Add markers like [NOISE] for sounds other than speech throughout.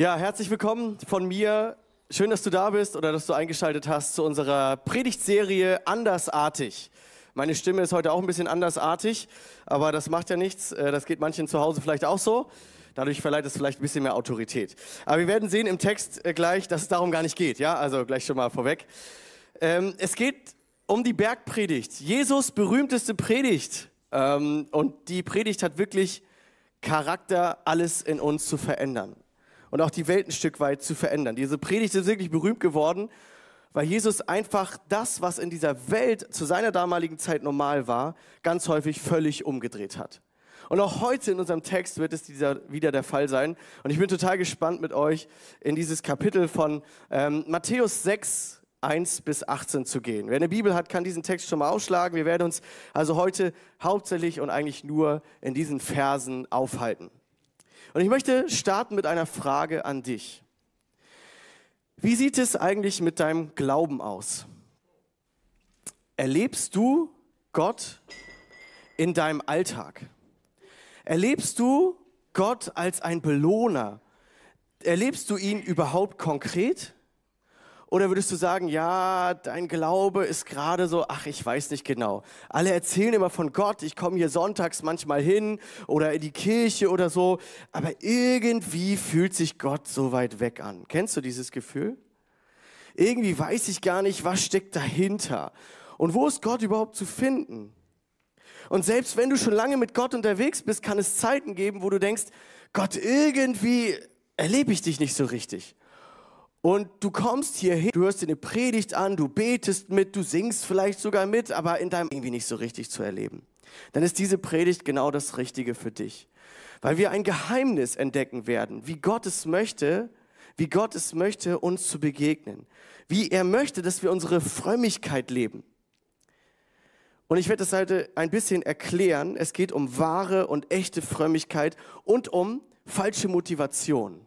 Ja, herzlich willkommen von mir. Schön, dass du da bist oder dass du eingeschaltet hast zu unserer Predigtserie Andersartig. Meine Stimme ist heute auch ein bisschen andersartig, aber das macht ja nichts. Äh, das geht manchen zu Hause vielleicht auch so. Dadurch verleiht es vielleicht ein bisschen mehr Autorität. Aber wir werden sehen im Text äh, gleich, dass es darum gar nicht geht. Ja, also gleich schon mal vorweg. Ähm, es geht um die Bergpredigt. Jesus berühmteste Predigt. Ähm, und die Predigt hat wirklich Charakter, alles in uns zu verändern und auch die Welt ein Stück weit zu verändern. Diese Predigt ist wirklich berühmt geworden, weil Jesus einfach das, was in dieser Welt zu seiner damaligen Zeit normal war, ganz häufig völlig umgedreht hat. Und auch heute in unserem Text wird es dieser, wieder der Fall sein. Und ich bin total gespannt mit euch in dieses Kapitel von ähm, Matthäus 6, 1 bis 18 zu gehen. Wer eine Bibel hat, kann diesen Text schon mal ausschlagen. Wir werden uns also heute hauptsächlich und eigentlich nur in diesen Versen aufhalten. Und ich möchte starten mit einer Frage an dich. Wie sieht es eigentlich mit deinem Glauben aus? Erlebst du Gott in deinem Alltag? Erlebst du Gott als ein Belohner? Erlebst du ihn überhaupt konkret? Oder würdest du sagen, ja, dein Glaube ist gerade so, ach, ich weiß nicht genau. Alle erzählen immer von Gott, ich komme hier sonntags manchmal hin oder in die Kirche oder so, aber irgendwie fühlt sich Gott so weit weg an. Kennst du dieses Gefühl? Irgendwie weiß ich gar nicht, was steckt dahinter. Und wo ist Gott überhaupt zu finden? Und selbst wenn du schon lange mit Gott unterwegs bist, kann es Zeiten geben, wo du denkst, Gott, irgendwie erlebe ich dich nicht so richtig. Und du kommst hier hin, du hörst dir eine Predigt an, du betest mit, du singst vielleicht sogar mit, aber in deinem irgendwie nicht so richtig zu erleben. Dann ist diese Predigt genau das Richtige für dich. Weil wir ein Geheimnis entdecken werden, wie Gott es möchte, wie Gott es möchte, uns zu begegnen. Wie er möchte, dass wir unsere Frömmigkeit leben. Und ich werde das heute ein bisschen erklären. Es geht um wahre und echte Frömmigkeit und um falsche Motivation.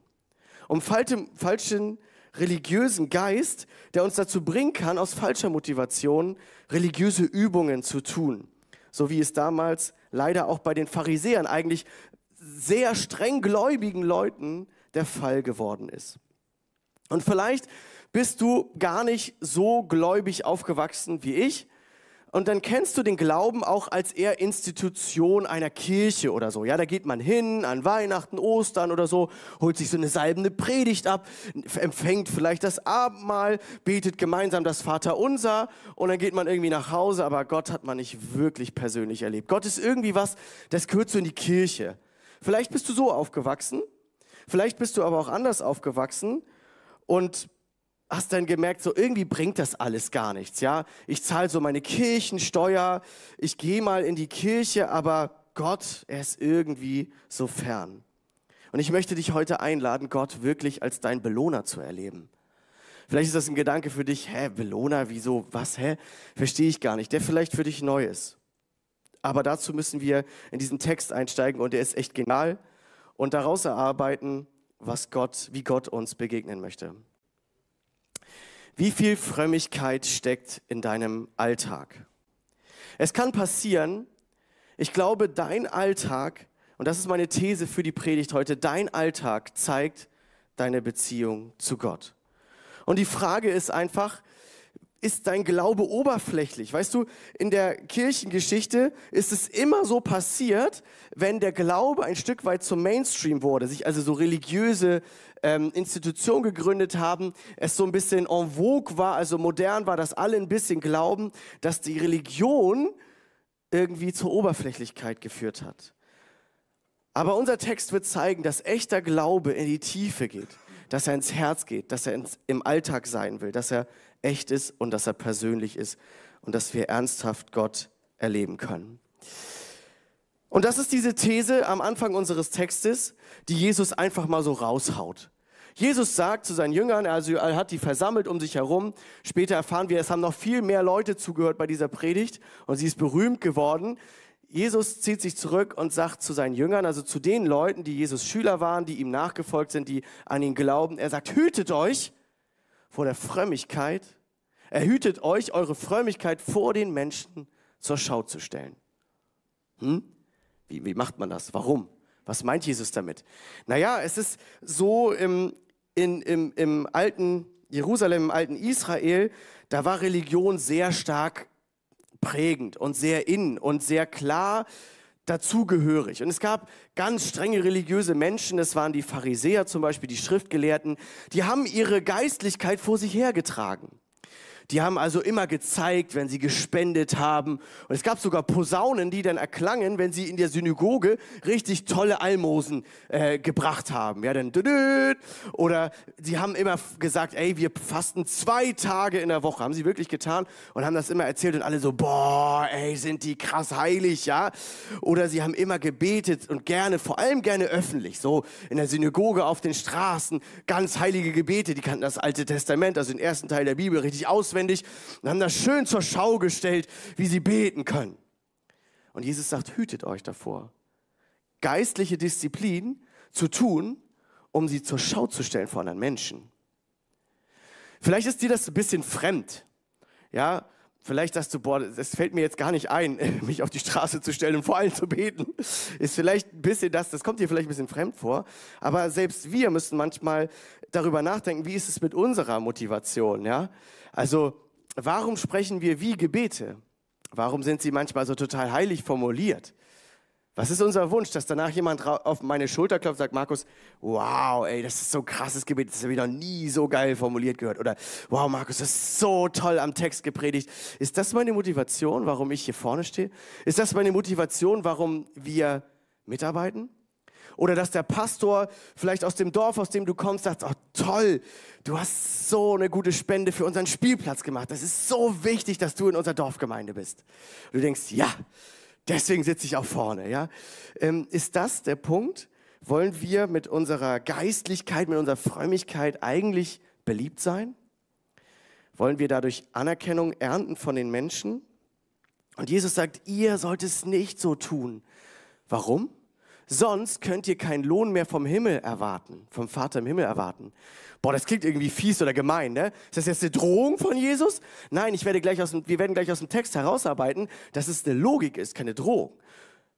Um falsche, falschen religiösen Geist, der uns dazu bringen kann, aus falscher Motivation religiöse Übungen zu tun. So wie es damals leider auch bei den Pharisäern, eigentlich sehr streng gläubigen Leuten, der Fall geworden ist. Und vielleicht bist du gar nicht so gläubig aufgewachsen wie ich, und dann kennst du den Glauben auch als eher Institution einer Kirche oder so. Ja, da geht man hin an Weihnachten, Ostern oder so, holt sich so eine salbende Predigt ab, empfängt vielleicht das Abendmahl, betet gemeinsam das Vaterunser und dann geht man irgendwie nach Hause, aber Gott hat man nicht wirklich persönlich erlebt. Gott ist irgendwie was, das gehört so in die Kirche. Vielleicht bist du so aufgewachsen, vielleicht bist du aber auch anders aufgewachsen und hast dann gemerkt, so irgendwie bringt das alles gar nichts, ja? Ich zahle so meine Kirchensteuer, ich gehe mal in die Kirche, aber Gott, er ist irgendwie so fern. Und ich möchte dich heute einladen, Gott wirklich als dein Belohner zu erleben. Vielleicht ist das ein Gedanke für dich, hä, Belohner, wieso, was, hä? Verstehe ich gar nicht, der vielleicht für dich neu ist. Aber dazu müssen wir in diesen Text einsteigen und der ist echt genial und daraus erarbeiten, was Gott, wie Gott uns begegnen möchte. Wie viel Frömmigkeit steckt in deinem Alltag? Es kann passieren, ich glaube, dein Alltag, und das ist meine These für die Predigt heute, dein Alltag zeigt deine Beziehung zu Gott. Und die Frage ist einfach, ist dein Glaube oberflächlich. Weißt du, in der Kirchengeschichte ist es immer so passiert, wenn der Glaube ein Stück weit zum Mainstream wurde, sich also so religiöse ähm, Institutionen gegründet haben, es so ein bisschen en vogue war, also modern war, dass alle ein bisschen glauben, dass die Religion irgendwie zur Oberflächlichkeit geführt hat. Aber unser Text wird zeigen, dass echter Glaube in die Tiefe geht, dass er ins Herz geht, dass er ins, im Alltag sein will, dass er echt ist und dass er persönlich ist und dass wir ernsthaft Gott erleben können. Und das ist diese These am Anfang unseres Textes, die Jesus einfach mal so raushaut. Jesus sagt zu seinen Jüngern, also er hat die versammelt um sich herum. Später erfahren wir, es haben noch viel mehr Leute zugehört bei dieser Predigt und sie ist berühmt geworden. Jesus zieht sich zurück und sagt zu seinen Jüngern, also zu den Leuten, die Jesus Schüler waren, die ihm nachgefolgt sind, die an ihn glauben, er sagt, hütet euch vor der Frömmigkeit. Er hütet euch, eure Frömmigkeit vor den Menschen zur Schau zu stellen. Hm? Wie, wie macht man das? Warum? Was meint Jesus damit? Naja, es ist so im, in, im, im alten Jerusalem, im alten Israel, da war Religion sehr stark prägend und sehr in und sehr klar dazugehörig. Und es gab ganz strenge religiöse Menschen, das waren die Pharisäer zum Beispiel, die Schriftgelehrten, die haben ihre Geistlichkeit vor sich hergetragen. Die haben also immer gezeigt, wenn sie gespendet haben. Und es gab sogar Posaunen, die dann erklangen, wenn sie in der Synagoge richtig tolle Almosen äh, gebracht haben. Ja, dann oder sie haben immer gesagt, ey, wir fasten zwei Tage in der Woche. Haben sie wirklich getan und haben das immer erzählt und alle so, boah, ey, sind die krass heilig, ja? Oder sie haben immer gebetet und gerne, vor allem gerne öffentlich, so in der Synagoge, auf den Straßen, ganz heilige Gebete. Die kannten das Alte Testament, also den ersten Teil der Bibel, richtig aus auswendig und haben das schön zur Schau gestellt, wie sie beten können. Und Jesus sagt, hütet euch davor, geistliche Disziplin zu tun, um sie zur Schau zu stellen vor anderen Menschen. Vielleicht ist dir das ein bisschen fremd. Ja, vielleicht sagst du, boah, das fällt mir jetzt gar nicht ein, [LAUGHS] mich auf die Straße zu stellen und vor allem zu beten. Ist vielleicht ein bisschen das, das kommt dir vielleicht ein bisschen fremd vor. Aber selbst wir müssen manchmal darüber nachdenken, wie ist es mit unserer Motivation, ja? Also, warum sprechen wir wie Gebete? Warum sind sie manchmal so total heilig formuliert? Was ist unser Wunsch, dass danach jemand auf meine Schulter klopft und sagt, Markus, wow, ey, das ist so ein krasses Gebet, das habe ich noch nie so geil formuliert gehört. Oder, wow, Markus, das ist so toll am Text gepredigt. Ist das meine Motivation, warum ich hier vorne stehe? Ist das meine Motivation, warum wir mitarbeiten? Oder dass der Pastor vielleicht aus dem Dorf, aus dem du kommst, sagt, oh toll, du hast so eine gute Spende für unseren Spielplatz gemacht. Das ist so wichtig, dass du in unserer Dorfgemeinde bist. Und du denkst, ja, deswegen sitze ich auch vorne. Ja? Ähm, ist das der Punkt? Wollen wir mit unserer Geistlichkeit, mit unserer Frömmigkeit eigentlich beliebt sein? Wollen wir dadurch Anerkennung ernten von den Menschen? Und Jesus sagt, ihr sollt es nicht so tun. Warum? Sonst könnt ihr keinen Lohn mehr vom Himmel erwarten, vom Vater im Himmel erwarten. Boah, das klingt irgendwie fies oder gemein, ne? Ist das jetzt eine Drohung von Jesus? Nein, ich werde gleich aus dem, wir werden gleich aus dem Text herausarbeiten, dass es eine Logik ist, keine Drohung.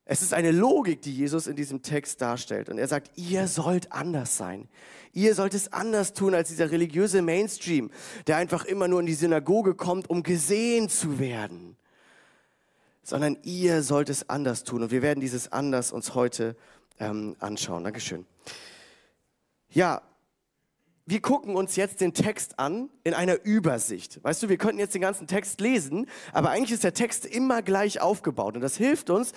Es ist eine Logik, die Jesus in diesem Text darstellt. Und er sagt, ihr sollt anders sein. Ihr sollt es anders tun als dieser religiöse Mainstream, der einfach immer nur in die Synagoge kommt, um gesehen zu werden sondern ihr sollt es anders tun. Und wir werden dieses anders uns heute ähm, anschauen. Dankeschön. Ja, wir gucken uns jetzt den Text an in einer Übersicht. Weißt du, wir könnten jetzt den ganzen Text lesen, aber eigentlich ist der Text immer gleich aufgebaut. Und das hilft uns,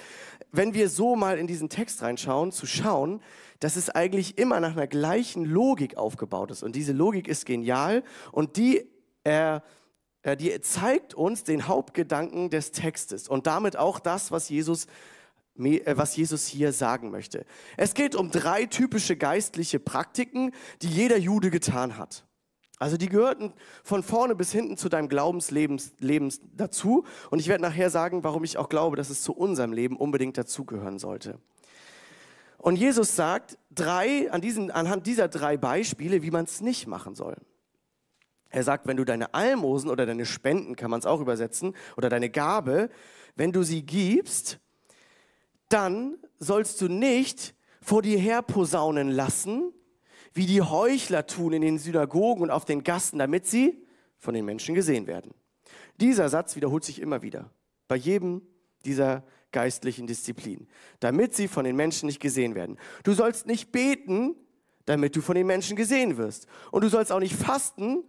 wenn wir so mal in diesen Text reinschauen, zu schauen, dass es eigentlich immer nach einer gleichen Logik aufgebaut ist. Und diese Logik ist genial und die äh, die zeigt uns den Hauptgedanken des Textes und damit auch das, was Jesus, äh, was Jesus hier sagen möchte. Es geht um drei typische geistliche Praktiken, die jeder Jude getan hat. Also die gehörten von vorne bis hinten zu deinem Glaubensleben Lebens dazu. Und ich werde nachher sagen, warum ich auch glaube, dass es zu unserem Leben unbedingt dazugehören sollte. Und Jesus sagt drei, an diesen, anhand dieser drei Beispiele, wie man es nicht machen soll. Er sagt, wenn du deine Almosen oder deine Spenden, kann man es auch übersetzen, oder deine Gabe, wenn du sie gibst, dann sollst du nicht vor dir her posaunen lassen, wie die Heuchler tun in den Synagogen und auf den Gassen, damit sie von den Menschen gesehen werden. Dieser Satz wiederholt sich immer wieder, bei jedem dieser geistlichen Disziplinen, damit sie von den Menschen nicht gesehen werden. Du sollst nicht beten, damit du von den Menschen gesehen wirst. Und du sollst auch nicht fasten,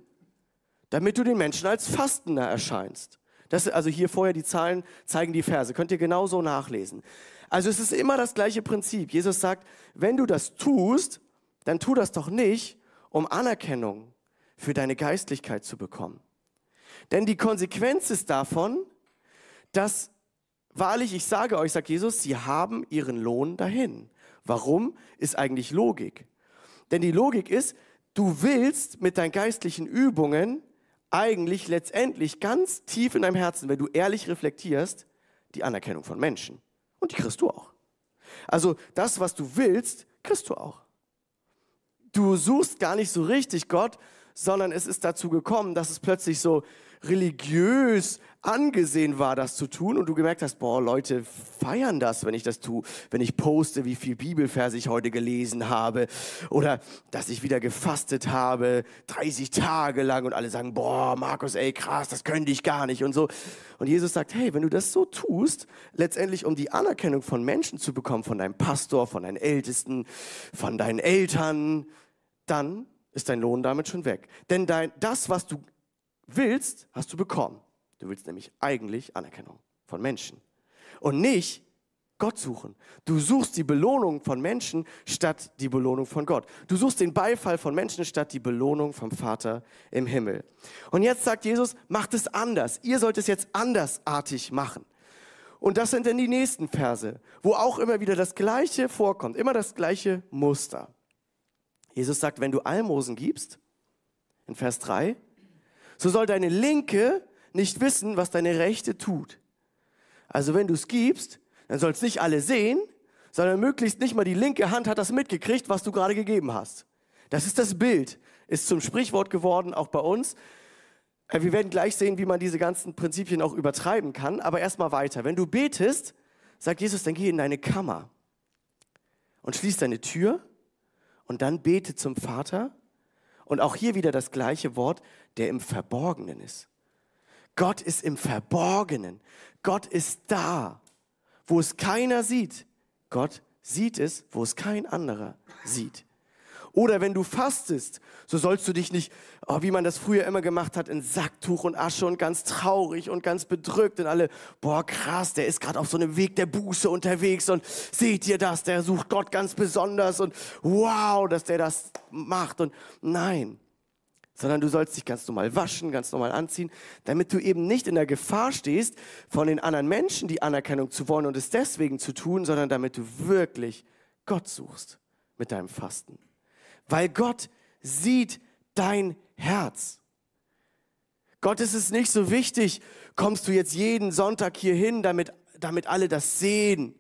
damit du den Menschen als Fastender erscheinst. Das, also hier vorher die Zahlen zeigen die Verse, könnt ihr genauso nachlesen. Also es ist immer das gleiche Prinzip. Jesus sagt, wenn du das tust, dann tu das doch nicht, um Anerkennung für deine Geistlichkeit zu bekommen. Denn die Konsequenz ist davon, dass, wahrlich, ich sage euch, sagt Jesus, sie haben ihren Lohn dahin. Warum ist eigentlich Logik? Denn die Logik ist, du willst mit deinen geistlichen Übungen eigentlich letztendlich ganz tief in deinem Herzen, wenn du ehrlich reflektierst, die Anerkennung von Menschen. Und die kriegst du auch. Also das, was du willst, kriegst du auch. Du suchst gar nicht so richtig Gott, sondern es ist dazu gekommen, dass es plötzlich so religiös angesehen war, das zu tun und du gemerkt hast, boah, Leute feiern das, wenn ich das tue, wenn ich poste, wie viel Bibelverse ich heute gelesen habe oder dass ich wieder gefastet habe, 30 Tage lang und alle sagen, boah, Markus, ey, krass, das könnte ich gar nicht und so. Und Jesus sagt, hey, wenn du das so tust, letztendlich um die Anerkennung von Menschen zu bekommen, von deinem Pastor, von deinen Ältesten, von deinen Eltern, dann ist dein Lohn damit schon weg. Denn dein, das, was du willst, hast du bekommen. Du willst nämlich eigentlich Anerkennung von Menschen und nicht Gott suchen. Du suchst die Belohnung von Menschen statt die Belohnung von Gott. Du suchst den Beifall von Menschen statt die Belohnung vom Vater im Himmel. Und jetzt sagt Jesus, macht es anders. Ihr sollt es jetzt andersartig machen. Und das sind dann die nächsten Verse, wo auch immer wieder das Gleiche vorkommt, immer das gleiche Muster. Jesus sagt, wenn du Almosen gibst, in Vers 3, so soll deine linke nicht wissen, was deine rechte tut. Also wenn du es gibst, dann soll es nicht alle sehen, sondern möglichst nicht mal die linke Hand hat das mitgekriegt, was du gerade gegeben hast. Das ist das Bild, ist zum Sprichwort geworden, auch bei uns. Äh, wir werden gleich sehen, wie man diese ganzen Prinzipien auch übertreiben kann, aber erstmal weiter. Wenn du betest, sagt Jesus, dann geh in deine Kammer und schließ deine Tür und dann bete zum Vater. Und auch hier wieder das gleiche Wort, der im Verborgenen ist. Gott ist im Verborgenen. Gott ist da, wo es keiner sieht. Gott sieht es, wo es kein anderer sieht. Oder wenn du fastest, so sollst du dich nicht, oh, wie man das früher immer gemacht hat, in Sacktuch und Asche und ganz traurig und ganz bedrückt und alle, boah krass, der ist gerade auf so einem Weg der Buße unterwegs und seht ihr das, der sucht Gott ganz besonders und wow, dass der das macht und nein, sondern du sollst dich ganz normal waschen, ganz normal anziehen, damit du eben nicht in der Gefahr stehst, von den anderen Menschen die Anerkennung zu wollen und es deswegen zu tun, sondern damit du wirklich Gott suchst mit deinem Fasten. Weil Gott sieht dein Herz. Gott ist es nicht so wichtig, kommst du jetzt jeden Sonntag hier hin, damit, damit alle das sehen.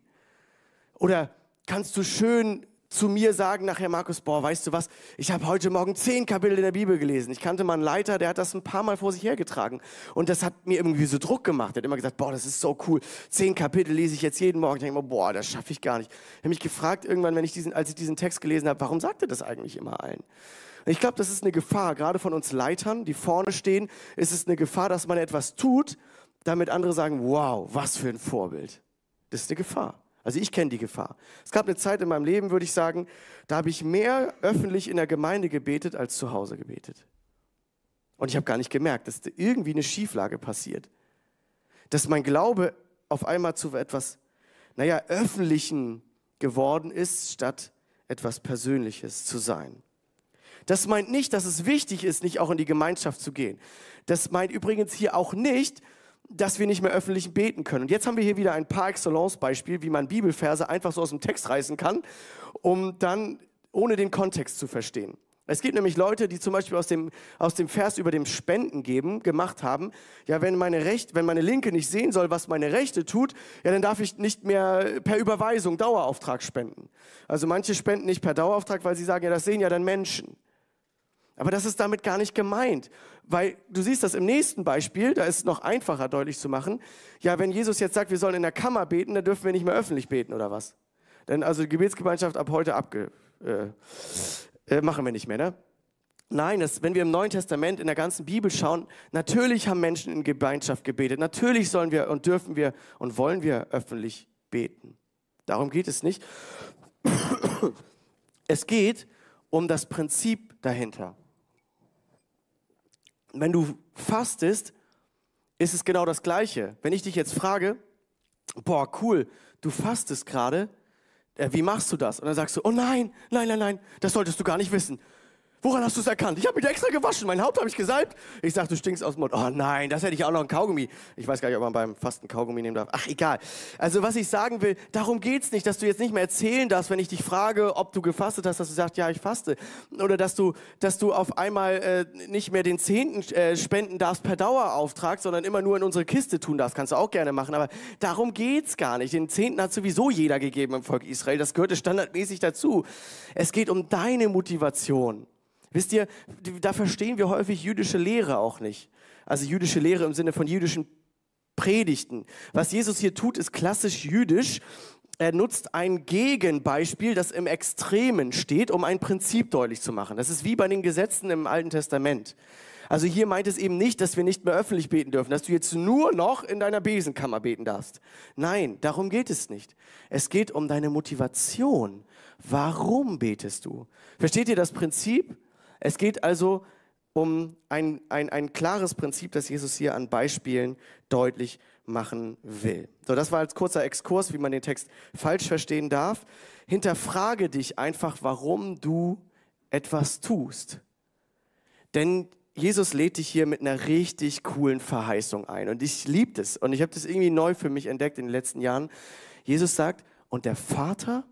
Oder kannst du schön zu mir sagen nachher, Markus, boah, weißt du was, ich habe heute Morgen zehn Kapitel in der Bibel gelesen. Ich kannte mal einen Leiter, der hat das ein paar Mal vor sich hergetragen. Und das hat mir irgendwie so Druck gemacht. Er hat immer gesagt, boah, das ist so cool. Zehn Kapitel lese ich jetzt jeden Morgen. Ich denke immer, boah, das schaffe ich gar nicht. Ich habe mich gefragt irgendwann, wenn ich diesen, als ich diesen Text gelesen habe, warum sagt er das eigentlich immer allen? Ich glaube, das ist eine Gefahr, gerade von uns Leitern, die vorne stehen, ist es eine Gefahr, dass man etwas tut, damit andere sagen, wow, was für ein Vorbild. Das ist eine Gefahr. Also ich kenne die Gefahr. Es gab eine Zeit in meinem Leben, würde ich sagen, da habe ich mehr öffentlich in der Gemeinde gebetet als zu Hause gebetet. Und ich habe gar nicht gemerkt, dass da irgendwie eine Schieflage passiert. Dass mein Glaube auf einmal zu etwas, naja, Öffentlichen geworden ist, statt etwas Persönliches zu sein. Das meint nicht, dass es wichtig ist, nicht auch in die Gemeinschaft zu gehen. Das meint übrigens hier auch nicht, dass wir nicht mehr öffentlich beten können. Und jetzt haben wir hier wieder ein par excellence Beispiel, wie man Bibelverse einfach so aus dem Text reißen kann, um dann ohne den Kontext zu verstehen. Es gibt nämlich Leute, die zum Beispiel aus dem, aus dem Vers über dem Spenden geben gemacht haben, ja, wenn meine, Recht, wenn meine Linke nicht sehen soll, was meine Rechte tut, ja, dann darf ich nicht mehr per Überweisung Dauerauftrag spenden. Also manche spenden nicht per Dauerauftrag, weil sie sagen, ja, das sehen ja dann Menschen. Aber das ist damit gar nicht gemeint, weil du siehst das im nächsten Beispiel, da ist es noch einfacher deutlich zu machen. Ja, wenn Jesus jetzt sagt, wir sollen in der Kammer beten, dann dürfen wir nicht mehr öffentlich beten oder was? Denn also die Gebetsgemeinschaft ab heute abge, äh, äh, machen wir nicht mehr, ne? Nein, das, wenn wir im Neuen Testament in der ganzen Bibel schauen, natürlich haben Menschen in Gemeinschaft gebetet. Natürlich sollen wir und dürfen wir und wollen wir öffentlich beten. Darum geht es nicht. Es geht um das Prinzip dahinter wenn du fastest, ist es genau das Gleiche. Wenn ich dich jetzt frage, boah, cool, du fastest gerade, äh, wie machst du das? Und dann sagst du, oh nein, nein, nein, nein, das solltest du gar nicht wissen. Woran hast du es erkannt? Ich habe mich extra gewaschen, mein Haupt habe ich gesalbt. Ich sag, du stinkst aus dem Mund. Oh nein, das hätte ich auch noch ein Kaugummi. Ich weiß gar nicht, ob man beim Fasten Kaugummi nehmen darf. Ach, egal. Also was ich sagen will, darum geht's nicht, dass du jetzt nicht mehr erzählen darfst, wenn ich dich frage, ob du gefastet hast, dass du sagst, ja, ich faste. Oder dass du, dass du auf einmal äh, nicht mehr den Zehnten äh, spenden darfst per Dauerauftrag, sondern immer nur in unsere Kiste tun darfst. Kannst du auch gerne machen. Aber darum geht's gar nicht. Den Zehnten hat sowieso jeder gegeben im Volk Israel. Das gehörte standardmäßig dazu. Es geht um deine Motivation. Wisst ihr, da verstehen wir häufig jüdische Lehre auch nicht. Also jüdische Lehre im Sinne von jüdischen Predigten. Was Jesus hier tut, ist klassisch jüdisch. Er nutzt ein Gegenbeispiel, das im Extremen steht, um ein Prinzip deutlich zu machen. Das ist wie bei den Gesetzen im Alten Testament. Also hier meint es eben nicht, dass wir nicht mehr öffentlich beten dürfen, dass du jetzt nur noch in deiner Besenkammer beten darfst. Nein, darum geht es nicht. Es geht um deine Motivation. Warum betest du? Versteht ihr das Prinzip? Es geht also um ein, ein, ein klares Prinzip, das Jesus hier an Beispielen deutlich machen will. So, das war als kurzer Exkurs, wie man den Text falsch verstehen darf. Hinterfrage dich einfach, warum du etwas tust. Denn Jesus lädt dich hier mit einer richtig coolen Verheißung ein. Und ich liebe das. Und ich habe das irgendwie neu für mich entdeckt in den letzten Jahren. Jesus sagt, und der Vater,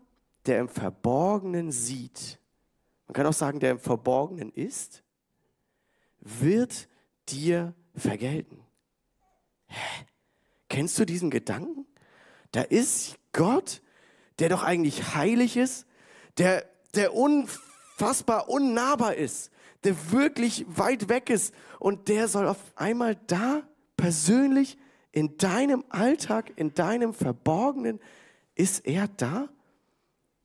der im Verborgenen sieht, man kann auch sagen, der im Verborgenen ist, wird dir vergelten. Hä? Kennst du diesen Gedanken? Da ist Gott, der doch eigentlich heilig ist, der, der unfassbar unnahbar ist, der wirklich weit weg ist und der soll auf einmal da persönlich in deinem Alltag, in deinem Verborgenen, ist er da?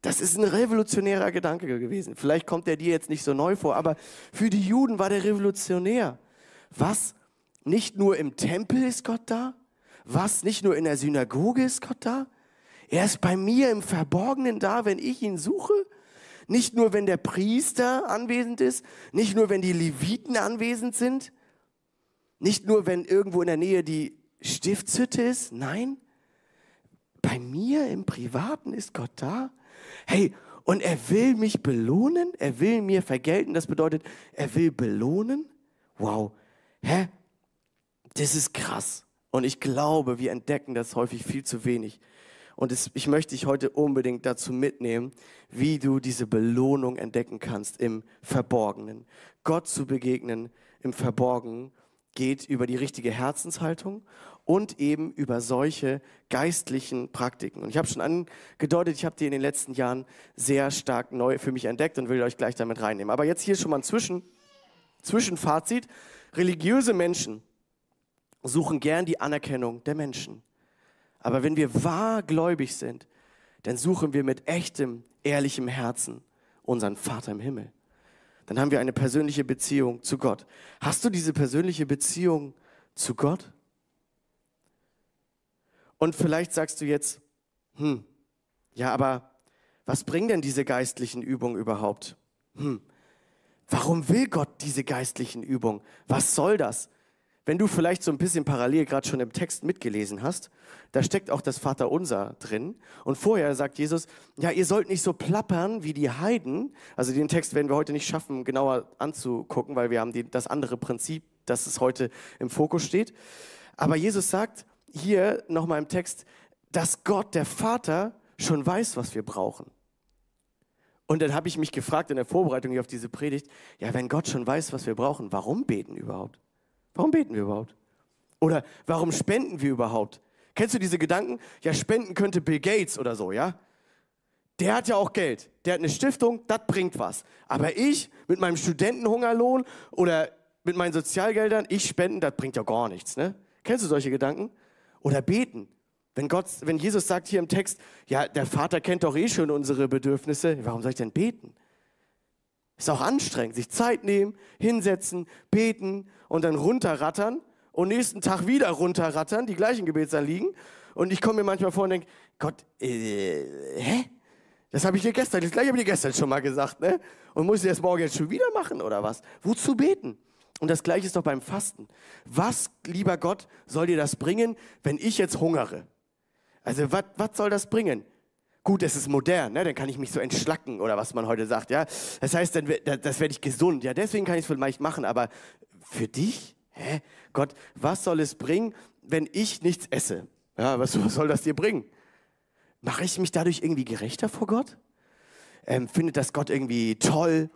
Das ist ein revolutionärer Gedanke gewesen. Vielleicht kommt er dir jetzt nicht so neu vor, aber für die Juden war der revolutionär. Was? Nicht nur im Tempel ist Gott da? Was? Nicht nur in der Synagoge ist Gott da? Er ist bei mir im Verborgenen da, wenn ich ihn suche? Nicht nur, wenn der Priester anwesend ist, nicht nur, wenn die Leviten anwesend sind, nicht nur, wenn irgendwo in der Nähe die Stiftshütte ist, nein, bei mir im Privaten ist Gott da. Hey, und er will mich belohnen, er will mir vergelten, das bedeutet, er will belohnen. Wow, hä? Das ist krass. Und ich glaube, wir entdecken das häufig viel zu wenig. Und es, ich möchte dich heute unbedingt dazu mitnehmen, wie du diese Belohnung entdecken kannst im Verborgenen. Gott zu begegnen im Verborgenen geht über die richtige Herzenshaltung und eben über solche geistlichen Praktiken. Und ich habe schon angedeutet, ich habe die in den letzten Jahren sehr stark neu für mich entdeckt und will euch gleich damit reinnehmen. Aber jetzt hier schon mal ein Zwischen, Zwischenfazit. Religiöse Menschen suchen gern die Anerkennung der Menschen. Aber wenn wir wahrgläubig sind, dann suchen wir mit echtem, ehrlichem Herzen unseren Vater im Himmel. Dann haben wir eine persönliche Beziehung zu Gott. Hast du diese persönliche Beziehung zu Gott? Und vielleicht sagst du jetzt, hm, ja, aber was bringen denn diese geistlichen Übungen überhaupt? Hm, warum will Gott diese geistlichen Übungen? Was soll das? Wenn du vielleicht so ein bisschen parallel gerade schon im Text mitgelesen hast, da steckt auch das Vaterunser drin. Und vorher sagt Jesus, ja, ihr sollt nicht so plappern wie die Heiden. Also den Text werden wir heute nicht schaffen, genauer anzugucken, weil wir haben die, das andere Prinzip, das es heute im Fokus steht. Aber Jesus sagt, hier nochmal im Text, dass Gott, der Vater, schon weiß, was wir brauchen. Und dann habe ich mich gefragt in der Vorbereitung hier auf diese Predigt, ja, wenn Gott schon weiß, was wir brauchen, warum beten überhaupt? Warum beten wir überhaupt? Oder warum spenden wir überhaupt? Kennst du diese Gedanken? Ja, spenden könnte Bill Gates oder so, ja? Der hat ja auch Geld. Der hat eine Stiftung, das bringt was. Aber ich mit meinem Studentenhungerlohn oder mit meinen Sozialgeldern, ich spenden, das bringt ja gar nichts, ne? Kennst du solche Gedanken? Oder beten. Wenn Gott, wenn Jesus sagt hier im Text, ja, der Vater kennt doch eh schon unsere Bedürfnisse, warum soll ich denn beten? Ist auch anstrengend, sich Zeit nehmen, hinsetzen, beten und dann runterrattern und nächsten Tag wieder runterrattern, die gleichen Gebetsanliegen. Und ich komme mir manchmal vor und denke, Gott, äh, hä? Das habe ich dir gestern, das gleiche habe ich dir gestern schon mal gesagt, ne? Und muss ich das morgen jetzt schon wieder machen oder was? Wozu beten? Und das gleiche ist doch beim Fasten. Was, lieber Gott, soll dir das bringen, wenn ich jetzt hungere? Also, was soll das bringen? Gut, es ist modern, ne? dann kann ich mich so entschlacken oder was man heute sagt. Ja? Das heißt, dann, das werde ich gesund. Ja, deswegen kann ich es vielleicht machen. Aber für dich, hä? Gott, was soll es bringen, wenn ich nichts esse? Ja, was, was soll das dir bringen? Mache ich mich dadurch irgendwie gerechter vor Gott? Ähm, findet das Gott irgendwie toll?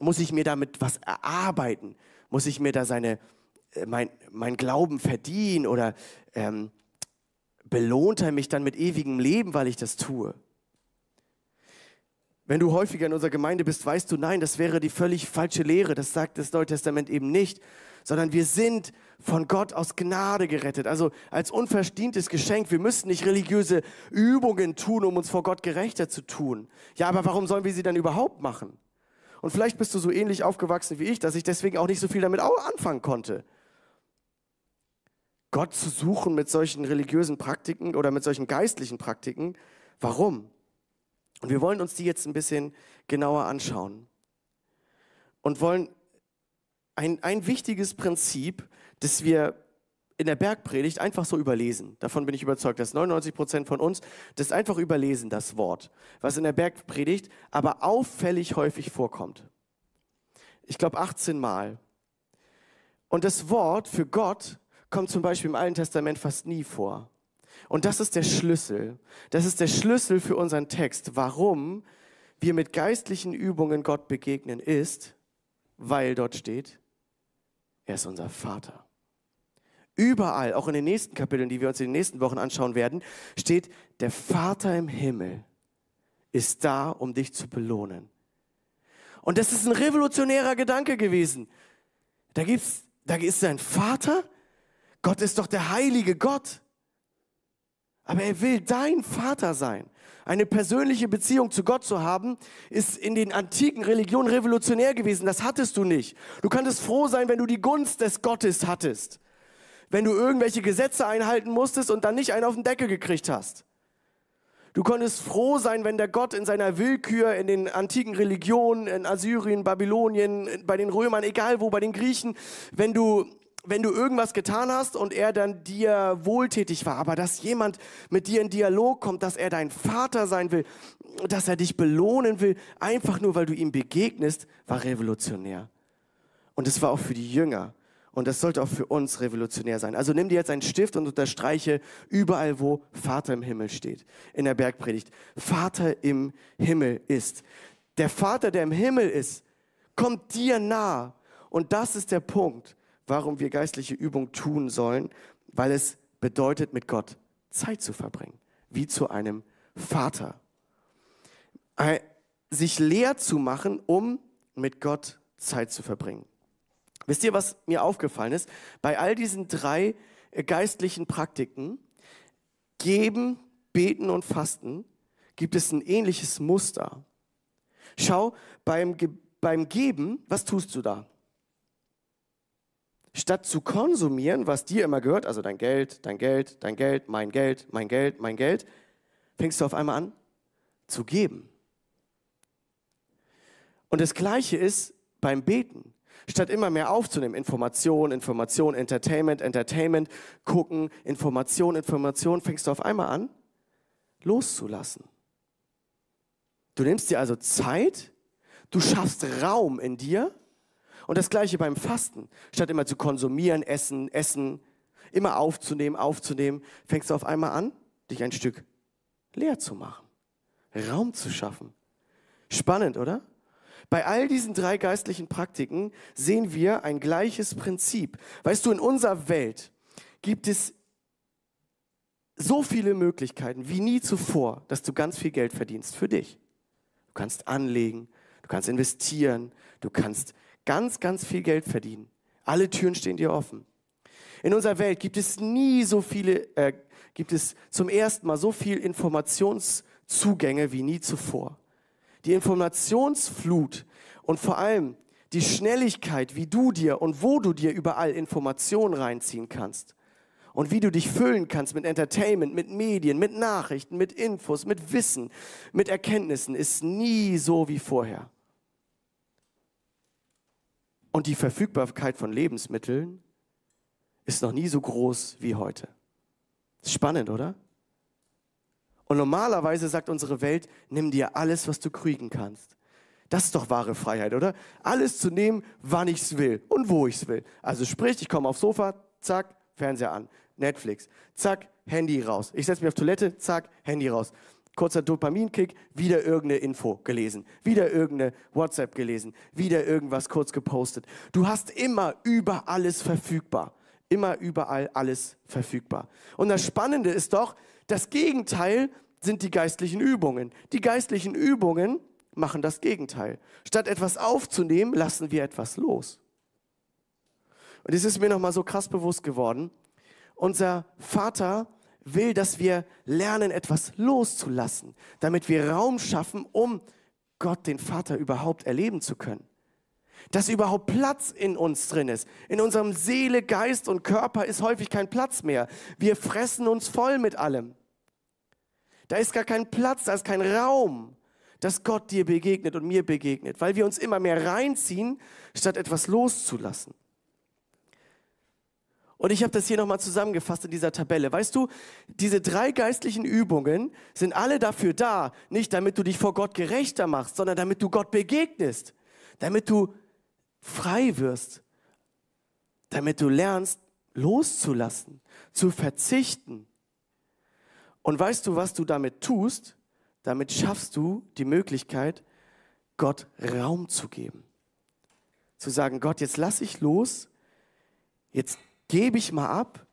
Muss ich mir damit was erarbeiten? Muss ich mir da seine, äh, mein, mein Glauben verdienen oder ähm, belohnt er mich dann mit ewigem Leben, weil ich das tue? Wenn du häufiger in unserer Gemeinde bist, weißt du, nein, das wäre die völlig falsche Lehre. Das sagt das Neue Testament eben nicht, sondern wir sind von Gott aus Gnade gerettet, also als unverdientes Geschenk. Wir müssen nicht religiöse Übungen tun, um uns vor Gott gerechter zu tun. Ja, aber warum sollen wir sie dann überhaupt machen? Und vielleicht bist du so ähnlich aufgewachsen wie ich, dass ich deswegen auch nicht so viel damit anfangen konnte. Gott zu suchen mit solchen religiösen Praktiken oder mit solchen geistlichen Praktiken. Warum? Und wir wollen uns die jetzt ein bisschen genauer anschauen und wollen ein, ein wichtiges Prinzip, das wir in der Bergpredigt einfach so überlesen. Davon bin ich überzeugt, dass 99 Prozent von uns das einfach überlesen, das Wort, was in der Bergpredigt aber auffällig häufig vorkommt. Ich glaube 18 Mal. Und das Wort für Gott kommt zum Beispiel im Alten Testament fast nie vor. Und das ist der Schlüssel. Das ist der Schlüssel für unseren Text. Warum wir mit geistlichen Übungen Gott begegnen, ist, weil dort steht, er ist unser Vater. Überall, auch in den nächsten Kapiteln, die wir uns in den nächsten Wochen anschauen werden, steht, der Vater im Himmel ist da, um dich zu belohnen. Und das ist ein revolutionärer Gedanke gewesen. Da gibt's, da ist sein Vater. Gott ist doch der heilige Gott. Aber er will dein Vater sein. Eine persönliche Beziehung zu Gott zu haben, ist in den antiken Religionen revolutionär gewesen. Das hattest du nicht. Du kanntest froh sein, wenn du die Gunst des Gottes hattest. Wenn du irgendwelche Gesetze einhalten musstest und dann nicht einen auf den Deckel gekriegt hast. Du konntest froh sein, wenn der Gott in seiner Willkür in den antiken Religionen, in Assyrien, Babylonien, bei den Römern, egal wo, bei den Griechen, wenn du wenn du irgendwas getan hast und er dann dir wohltätig war, aber dass jemand mit dir in Dialog kommt, dass er dein Vater sein will, dass er dich belohnen will, einfach nur weil du ihm begegnest, war revolutionär. Und es war auch für die Jünger. Und das sollte auch für uns revolutionär sein. Also nimm dir jetzt einen Stift und unterstreiche überall, wo Vater im Himmel steht. In der Bergpredigt. Vater im Himmel ist. Der Vater, der im Himmel ist, kommt dir nah. Und das ist der Punkt warum wir geistliche Übung tun sollen, weil es bedeutet, mit Gott Zeit zu verbringen, wie zu einem Vater. Sich leer zu machen, um mit Gott Zeit zu verbringen. Wisst ihr, was mir aufgefallen ist? Bei all diesen drei äh, geistlichen Praktiken, Geben, Beten und Fasten, gibt es ein ähnliches Muster. Schau, beim, beim Geben, was tust du da? statt zu konsumieren, was dir immer gehört, also dein Geld, dein Geld, dein Geld, mein Geld, mein Geld, mein Geld, fängst du auf einmal an zu geben. Und das Gleiche ist beim Beten. Statt immer mehr aufzunehmen, Information, Information, Entertainment, Entertainment, gucken, Information, Information, fängst du auf einmal an, loszulassen. Du nimmst dir also Zeit, du schaffst Raum in dir, und das gleiche beim Fasten. Statt immer zu konsumieren, essen, essen, immer aufzunehmen, aufzunehmen, fängst du auf einmal an, dich ein Stück leer zu machen, Raum zu schaffen. Spannend, oder? Bei all diesen drei geistlichen Praktiken sehen wir ein gleiches Prinzip. Weißt du, in unserer Welt gibt es so viele Möglichkeiten wie nie zuvor, dass du ganz viel Geld verdienst für dich. Du kannst anlegen, du kannst investieren, du kannst ganz, ganz viel Geld verdienen. Alle Türen stehen dir offen. In unserer Welt gibt es nie so viele, äh, gibt es zum ersten Mal so viel Informationszugänge wie nie zuvor. Die Informationsflut und vor allem die Schnelligkeit, wie du dir und wo du dir überall Informationen reinziehen kannst und wie du dich füllen kannst mit Entertainment, mit Medien, mit Nachrichten, mit Infos, mit Wissen, mit Erkenntnissen, ist nie so wie vorher. Und die Verfügbarkeit von Lebensmitteln ist noch nie so groß wie heute. Spannend, oder? Und normalerweise sagt unsere Welt, nimm dir alles, was du kriegen kannst. Das ist doch wahre Freiheit, oder? Alles zu nehmen, wann ich es will und wo ich es will. Also sprich, ich komme aufs Sofa, zack, Fernseher an, Netflix, zack, Handy raus. Ich setze mich auf Toilette, zack, Handy raus kurzer Dopaminkick, wieder irgendeine Info gelesen, wieder irgendeine WhatsApp gelesen, wieder irgendwas kurz gepostet. Du hast immer über alles verfügbar. Immer überall alles verfügbar. Und das Spannende ist doch, das Gegenteil sind die geistlichen Übungen. Die geistlichen Übungen machen das Gegenteil. Statt etwas aufzunehmen, lassen wir etwas los. Und es ist mir nochmal so krass bewusst geworden. Unser Vater will, dass wir lernen, etwas loszulassen, damit wir Raum schaffen, um Gott, den Vater, überhaupt erleben zu können. Dass überhaupt Platz in uns drin ist. In unserem Seele, Geist und Körper ist häufig kein Platz mehr. Wir fressen uns voll mit allem. Da ist gar kein Platz, da ist kein Raum, dass Gott dir begegnet und mir begegnet, weil wir uns immer mehr reinziehen, statt etwas loszulassen. Und ich habe das hier nochmal zusammengefasst in dieser Tabelle. Weißt du, diese drei geistlichen Übungen sind alle dafür da, nicht damit du dich vor Gott gerechter machst, sondern damit du Gott begegnest, damit du frei wirst, damit du lernst loszulassen, zu verzichten. Und weißt du, was du damit tust? Damit schaffst du die Möglichkeit, Gott Raum zu geben. Zu sagen, Gott, jetzt lass ich los, jetzt gebe ich mal ab.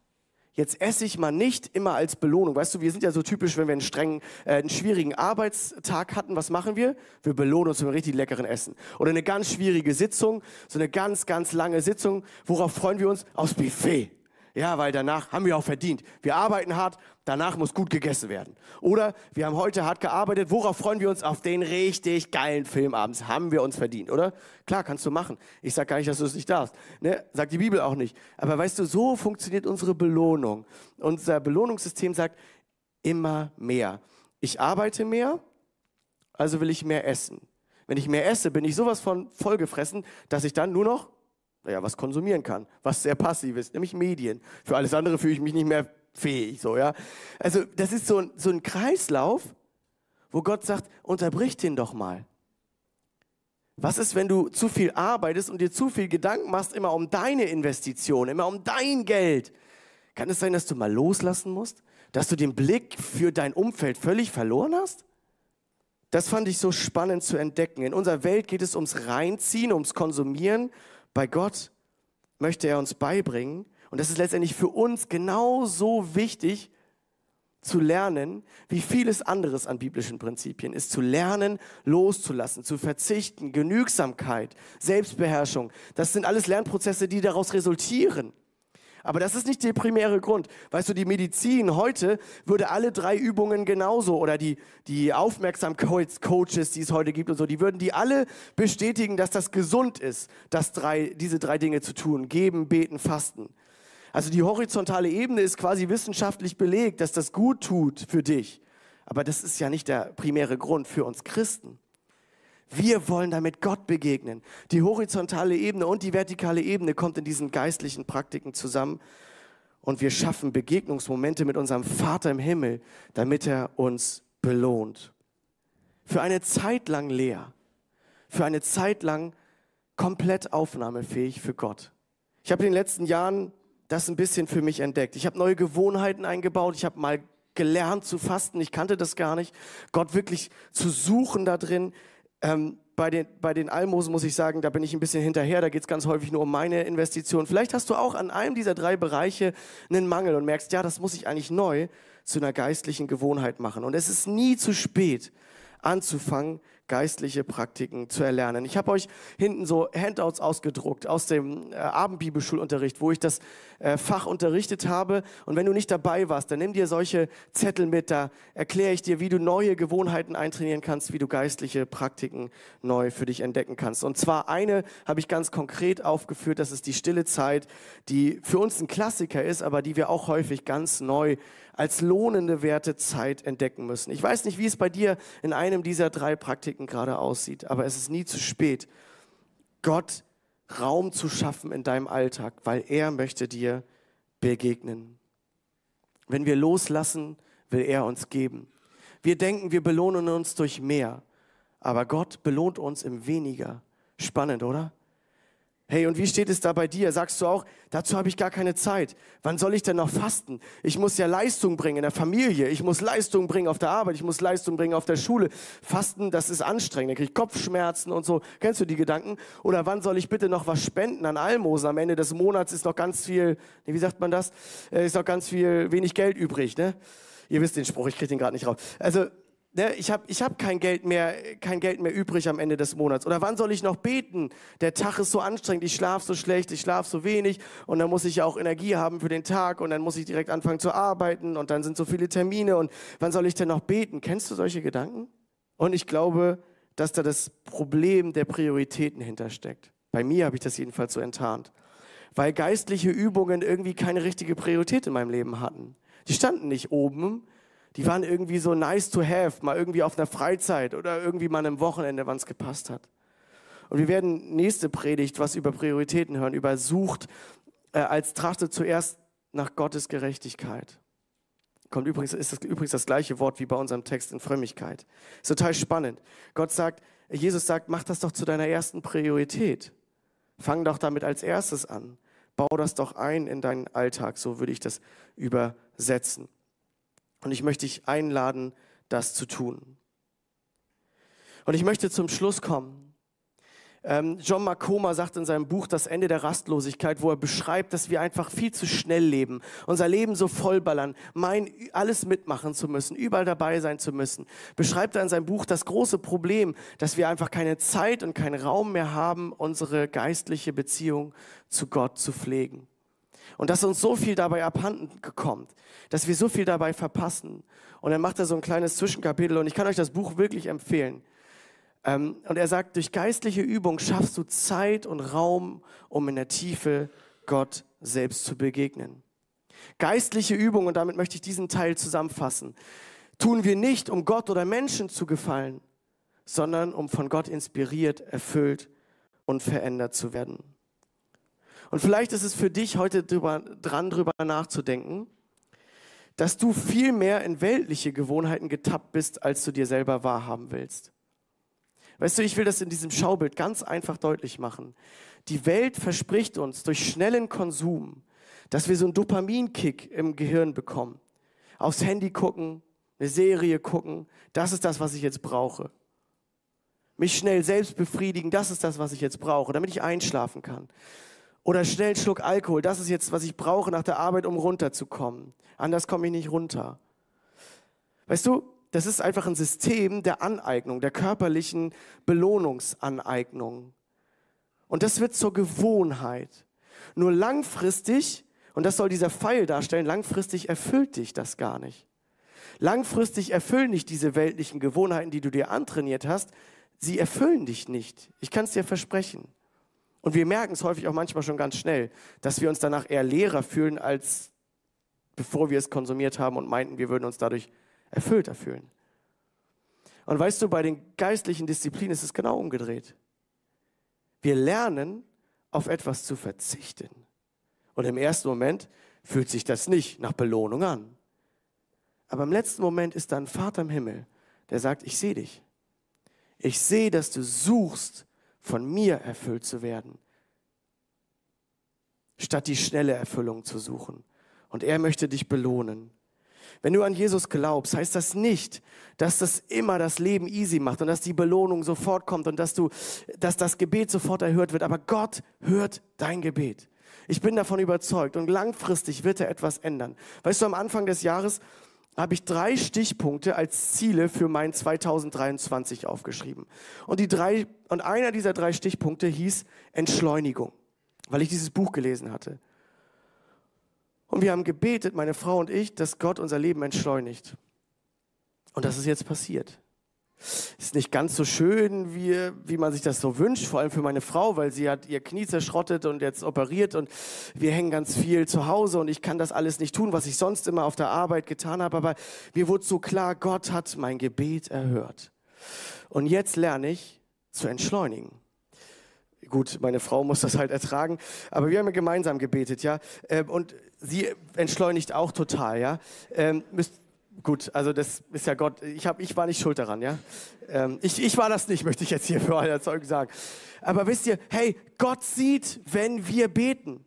Jetzt esse ich mal nicht immer als Belohnung. Weißt du, wir sind ja so typisch, wenn wir einen strengen, äh, einen schwierigen Arbeitstag hatten, was machen wir? Wir belohnen uns mit einem richtig leckeren Essen. Oder eine ganz schwierige Sitzung, so eine ganz, ganz lange Sitzung. Worauf freuen wir uns? Aufs Buffet. Ja, weil danach haben wir auch verdient. Wir arbeiten hart, danach muss gut gegessen werden. Oder wir haben heute hart gearbeitet, worauf freuen wir uns? Auf den richtig geilen Film abends. Haben wir uns verdient, oder? Klar, kannst du machen. Ich sage gar nicht, dass du es nicht darfst. Ne? Sagt die Bibel auch nicht. Aber weißt du, so funktioniert unsere Belohnung. Unser Belohnungssystem sagt immer mehr. Ich arbeite mehr, also will ich mehr essen. Wenn ich mehr esse, bin ich sowas von vollgefressen, dass ich dann nur noch naja, was konsumieren kann, was sehr passiv ist, nämlich Medien. Für alles andere fühle ich mich nicht mehr fähig, so, ja. Also, das ist so ein, so ein Kreislauf, wo Gott sagt, unterbrich den doch mal. Was ist, wenn du zu viel arbeitest und dir zu viel Gedanken machst, immer um deine Investition, immer um dein Geld? Kann es sein, dass du mal loslassen musst? Dass du den Blick für dein Umfeld völlig verloren hast? Das fand ich so spannend zu entdecken. In unserer Welt geht es ums Reinziehen, ums Konsumieren bei Gott möchte er uns beibringen, und das ist letztendlich für uns genauso wichtig zu lernen, wie vieles anderes an biblischen Prinzipien ist, zu lernen, loszulassen, zu verzichten, Genügsamkeit, Selbstbeherrschung. Das sind alles Lernprozesse, die daraus resultieren. Aber das ist nicht der primäre Grund. Weißt du, die Medizin heute würde alle drei Übungen genauso oder die, die Aufmerksamkeitscoaches, die es heute gibt und so, die würden die alle bestätigen, dass das gesund ist, das drei, diese drei Dinge zu tun. Geben, beten, fasten. Also die horizontale Ebene ist quasi wissenschaftlich belegt, dass das gut tut für dich. Aber das ist ja nicht der primäre Grund für uns Christen. Wir wollen damit Gott begegnen. Die horizontale Ebene und die vertikale Ebene kommt in diesen geistlichen Praktiken zusammen. Und wir schaffen Begegnungsmomente mit unserem Vater im Himmel, damit er uns belohnt. Für eine Zeit lang leer. Für eine Zeit lang komplett aufnahmefähig für Gott. Ich habe in den letzten Jahren das ein bisschen für mich entdeckt. Ich habe neue Gewohnheiten eingebaut. Ich habe mal gelernt zu fasten. Ich kannte das gar nicht. Gott wirklich zu suchen da drin, ähm, bei, den, bei den Almosen muss ich sagen, da bin ich ein bisschen hinterher, da geht es ganz häufig nur um meine Investition. Vielleicht hast du auch an einem dieser drei Bereiche einen Mangel und merkst, ja, das muss ich eigentlich neu zu einer geistlichen Gewohnheit machen. Und es ist nie zu spät anzufangen, geistliche Praktiken zu erlernen. Ich habe euch hinten so Handouts ausgedruckt aus dem äh, Abendbibelschulunterricht, wo ich das äh, Fach unterrichtet habe. Und wenn du nicht dabei warst, dann nimm dir solche Zettel mit, da erkläre ich dir, wie du neue Gewohnheiten eintrainieren kannst, wie du geistliche Praktiken neu für dich entdecken kannst. Und zwar eine habe ich ganz konkret aufgeführt, das ist die stille Zeit, die für uns ein Klassiker ist, aber die wir auch häufig ganz neu als lohnende Werte Zeit entdecken müssen. Ich weiß nicht, wie es bei dir in einem dieser drei Praktiken gerade aussieht, aber es ist nie zu spät, Gott Raum zu schaffen in deinem Alltag, weil er möchte dir begegnen. Wenn wir loslassen, will er uns geben. Wir denken, wir belohnen uns durch mehr, aber Gott belohnt uns im weniger. Spannend, oder? Hey, und wie steht es da bei dir? Sagst du auch, dazu habe ich gar keine Zeit. Wann soll ich denn noch fasten? Ich muss ja Leistung bringen in der Familie. Ich muss Leistung bringen auf der Arbeit. Ich muss Leistung bringen auf der Schule. Fasten, das ist anstrengend. Da kriege ich Kopfschmerzen und so. Kennst du die Gedanken? Oder wann soll ich bitte noch was spenden an Almosen? Am Ende des Monats ist noch ganz viel, wie sagt man das? Äh, ist noch ganz viel, wenig Geld übrig, ne? Ihr wisst den Spruch, ich kriege den gerade nicht raus. Also, ne, ich habe ich hab kein, Geld mehr, kein Geld mehr übrig am Ende des Monats. Oder wann soll ich noch beten? Der Tag ist so anstrengend, ich schlafe so schlecht, ich schlafe so wenig und dann muss ich ja auch Energie haben für den Tag und dann muss ich direkt anfangen zu arbeiten und dann sind so viele Termine und wann soll ich denn noch beten? Kennst du solche Gedanken? Und ich glaube, dass da das Problem der Prioritäten hintersteckt. Bei mir habe ich das jedenfalls so enttarnt. Weil geistliche Übungen irgendwie keine richtige Priorität in meinem Leben hatten. Die standen nicht oben, die waren irgendwie so nice to have, mal irgendwie auf einer Freizeit oder irgendwie mal am Wochenende, wann es gepasst hat. Und wir werden nächste Predigt was über Prioritäten hören, über Sucht äh, als trachtet zuerst nach Gottes Gerechtigkeit. Kommt übrigens, ist das übrigens das gleiche Wort wie bei unserem Text in Frömmigkeit. Ist total spannend. Gott sagt, Jesus sagt, mach das doch zu deiner ersten Priorität. Fang doch damit als erstes an. Bau das doch ein in deinen Alltag. So würde ich das übersetzen. Und ich möchte dich einladen, das zu tun. Und ich möchte zum Schluss kommen. Ähm, John Makoma sagt in seinem Buch Das Ende der Rastlosigkeit, wo er beschreibt, dass wir einfach viel zu schnell leben, unser Leben so vollballern, meinen, alles mitmachen zu müssen, überall dabei sein zu müssen. Beschreibt er in seinem Buch das große Problem, dass wir einfach keine Zeit und keinen Raum mehr haben, unsere geistliche Beziehung zu Gott zu pflegen. Und dass uns so viel dabei abhanden kommt, dass wir so viel dabei verpassen. Und dann macht er so ein kleines Zwischenkapitel und ich kann euch das Buch wirklich empfehlen. Ähm, und er sagt, durch geistliche Übung schaffst du Zeit und Raum, um in der Tiefe Gott selbst zu begegnen. Geistliche Übung, und damit möchte ich diesen Teil zusammenfassen, tun wir nicht, um Gott oder Menschen zu gefallen, sondern um von Gott inspiriert, erfüllt und verändert zu werden. Und vielleicht ist es für dich heute drüber, dran, drüber nachzudenken, dass du viel mehr in weltliche Gewohnheiten getappt bist, als du dir selber wahrhaben willst. Weißt du, ich will das in diesem Schaubild ganz einfach deutlich machen. Die Welt verspricht uns durch schnellen Konsum, dass wir so einen Dopaminkick im Gehirn bekommen. Aufs Handy gucken, eine Serie gucken, das ist das, was ich jetzt brauche. Mich schnell selbst befriedigen, das ist das, was ich jetzt brauche, damit ich einschlafen kann. Oder schnell einen Schluck Alkohol, das ist jetzt, was ich brauche nach der Arbeit, um runterzukommen. Anders komme ich nicht runter. Weißt du, das ist einfach ein System der Aneignung, der körperlichen Belohnungsaneignung. Und das wird zur Gewohnheit. Nur langfristig, und das soll dieser Pfeil darstellen, langfristig erfüllt dich das gar nicht. Langfristig erfüllen dich diese weltlichen Gewohnheiten, die du dir antrainiert hast, sie erfüllen dich nicht. Ich kann es dir versprechen. Und wir merken es häufig auch manchmal schon ganz schnell, dass wir uns danach eher leerer fühlen, als bevor wir es konsumiert haben und meinten, wir würden uns dadurch erfüllter fühlen. Und weißt du, bei den geistlichen Disziplinen ist es genau umgedreht. Wir lernen, auf etwas zu verzichten. Und im ersten Moment fühlt sich das nicht nach Belohnung an. Aber im letzten Moment ist da ein Vater im Himmel, der sagt, ich sehe dich. Ich sehe, dass du suchst, von mir erfüllt zu werden, statt die schnelle Erfüllung zu suchen. Und er möchte dich belohnen. Wenn du an Jesus glaubst, heißt das nicht, dass das immer das Leben easy macht und dass die Belohnung sofort kommt und dass du, dass das Gebet sofort erhört wird. Aber Gott hört dein Gebet. Ich bin davon überzeugt und langfristig wird er etwas ändern. Weißt du, am Anfang des Jahres habe ich drei Stichpunkte als Ziele für mein 2023 aufgeschrieben. Und die drei, und einer dieser drei Stichpunkte hieß Entschleunigung, weil ich dieses Buch gelesen hatte. Und wir haben gebetet, meine Frau und ich, dass Gott unser Leben entschleunigt. Und das ist jetzt passiert. Ist nicht ganz so schön, wie, wie man sich das so wünscht, vor allem für meine Frau, weil sie hat ihr Knie zerschrottet und jetzt operiert und wir hängen ganz viel zu Hause und ich kann das alles nicht tun, was ich sonst immer auf der Arbeit getan habe. Aber mir wurde so klar, Gott hat mein Gebet erhört. Und jetzt lerne ich zu entschleunigen. Gut, meine Frau muss das halt ertragen, aber wir haben ja gemeinsam gebetet, ja. Ähm, und sie entschleunigt auch total, ja. Ähm, müsst, gut, also das ist ja Gott. Ich, hab, ich war nicht schuld daran, ja. Ähm, ich, ich war das nicht, [LAUGHS] möchte ich jetzt hier für euer Zeug sagen. Aber wisst ihr, hey, Gott sieht, wenn wir beten.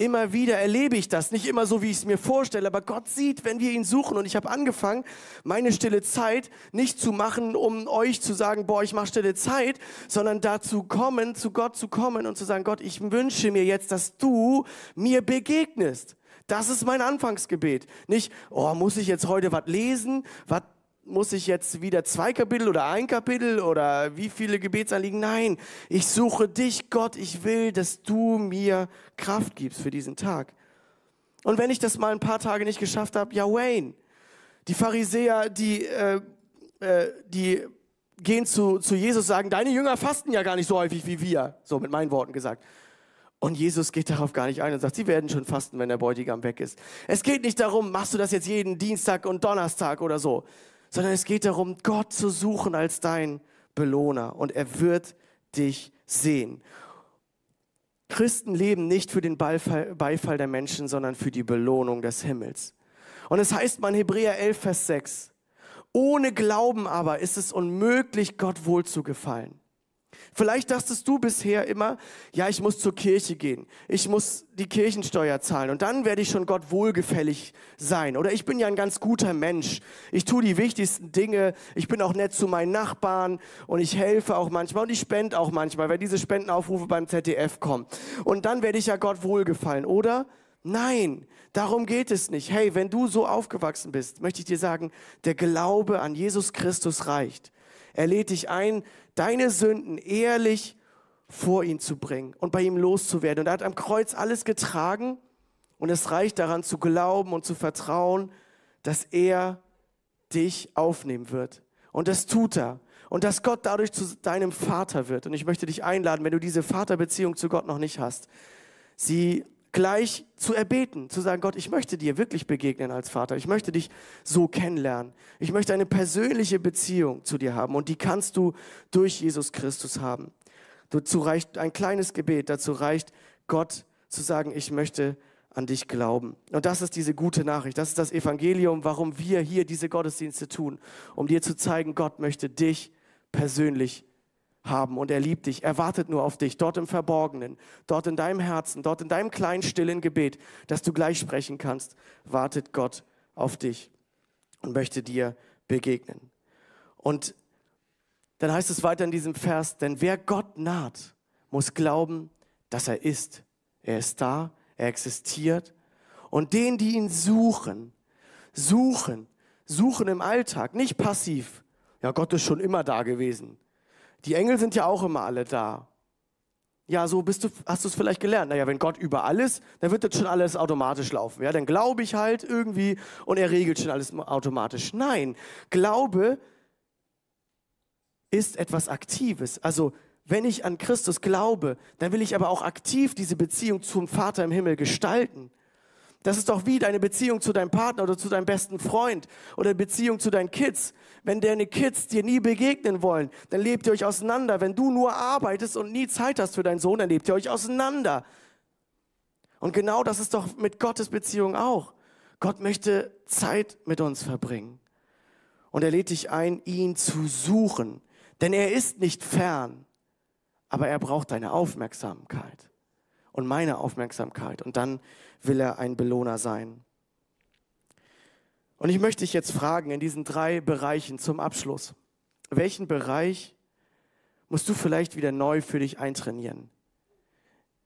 Immer wieder erlebe ich das, nicht immer so, wie ich es mir vorstelle, aber Gott sieht, wenn wir ihn suchen. Und ich habe angefangen, meine stille Zeit nicht zu machen, um euch zu sagen, boah, ich mache stille Zeit, sondern dazu kommen, zu Gott zu kommen und zu sagen, Gott, ich wünsche mir jetzt, dass du mir begegnest. Das ist mein Anfangsgebet. Nicht, oh, muss ich jetzt heute was lesen? Was muss ich jetzt wieder zwei Kapitel oder ein Kapitel oder wie viele Gebetsanliegen? Nein, ich suche dich, Gott. Ich will, dass du mir Kraft gibst für diesen Tag. Und wenn ich das mal ein paar Tage nicht geschafft habe, ja, Wayne. Die Pharisäer, die, äh, äh, die gehen zu, zu Jesus, sagen, deine Jünger fasten ja gar nicht so häufig wie wir. So mit meinen Worten gesagt. Und Jesus geht darauf gar nicht ein und sagt, sie werden schon fasten, wenn der Bräutigam weg ist. Es geht nicht darum, machst du das jetzt jeden Dienstag und Donnerstag oder so, sondern es geht darum, Gott zu suchen als dein Belohner und er wird dich sehen. Christen leben nicht für den Beifall, der Menschen, sondern für die Belohnung des Himmels. Und es heißt mal in Hebräer 11, Vers 6, ohne Glauben aber ist es unmöglich, Gott wohl zu gefallen. Vielleicht dachtest du bisher immer, ja, ich muss zur Kirche gehen, ich muss die Kirchensteuer zahlen und dann werde ich schon Gott wohlgefällig sein. Oder ich bin ja ein ganz guter Mensch, ich tue die wichtigsten Dinge, ich bin auch nett zu meinen Nachbarn und ich helfe auch manchmal und ich spende auch manchmal, wenn diese Spendenaufrufe beim ZDF kommen. Und dann werde ich ja Gott wohlgefallen, oder? Nein, darum geht es nicht. Hey, wenn du so aufgewachsen bist, möchte ich dir sagen, der Glaube an Jesus Christus reicht. Er lädt dich ein, deine Sünden ehrlich vor ihn zu bringen und bei ihm loszuwerden. Und er hat am Kreuz alles getragen und es reicht daran zu glauben und zu vertrauen, dass er dich aufnehmen wird. Und das tut er. Und dass Gott dadurch zu deinem Vater wird. Und ich möchte dich einladen, wenn du diese Vaterbeziehung zu Gott noch nicht hast, sie gleich zu erbeten, zu sagen, Gott, ich möchte dir wirklich begegnen als Vater. Ich möchte dich so kennenlernen. Ich möchte eine persönliche Beziehung zu dir haben und die kannst du durch Jesus Christus haben. Dazu reicht ein kleines Gebet, dazu reicht Gott zu sagen, ich möchte an dich glauben. Und das ist diese gute Nachricht, das ist das Evangelium, warum wir hier diese Gottesdienste tun, um dir zu zeigen, Gott möchte dich persönlich haben und er liebt dich. Er wartet nur auf dich, dort im Verborgenen, dort in deinem Herzen, dort in deinem kleinen stillen Gebet, dass du gleich sprechen kannst, wartet Gott auf dich und möchte dir begegnen. Und dann heißt es weiter in diesem Vers, denn wer Gott naht, muss glauben, dass er ist. Er ist da, er existiert. Und den, die ihn suchen, suchen, suchen im Alltag, nicht passiv. Ja, Gott ist schon immer da gewesen. Die Engel sind ja auch immer alle da. Ja, so bist du, hast du es vielleicht gelernt. Naja, wenn Gott überall ist, dann wird das schon alles automatisch laufen. Ja, dann glaube ich halt irgendwie und er regelt schon alles automatisch. Nein, Glaube ist etwas Aktives. Also, wenn ich an Christus glaube, dann will ich aber auch aktiv diese Beziehung zum Vater im Himmel gestalten. Das ist doch wie deine Beziehung zu deinem Partner oder zu deinem besten Freund oder Beziehung zu deinen Kids. Wenn deine Kids dir nie begegnen wollen, dann lebt ihr euch auseinander. Wenn du nur arbeitest und nie Zeit hast für deinen Sohn, dann lebt ihr euch auseinander. Und genau das ist doch mit Gottes Beziehung auch. Gott möchte Zeit mit uns verbringen. Und er lädt dich ein, ihn zu suchen. Denn er ist nicht fern, aber er braucht deine Aufmerksamkeit und meine Aufmerksamkeit. Und dann will er ein Belohner sein. Und ich möchte dich jetzt fragen in diesen drei Bereichen zum Abschluss. Welchen Bereich musst du vielleicht wieder neu für dich eintrainieren?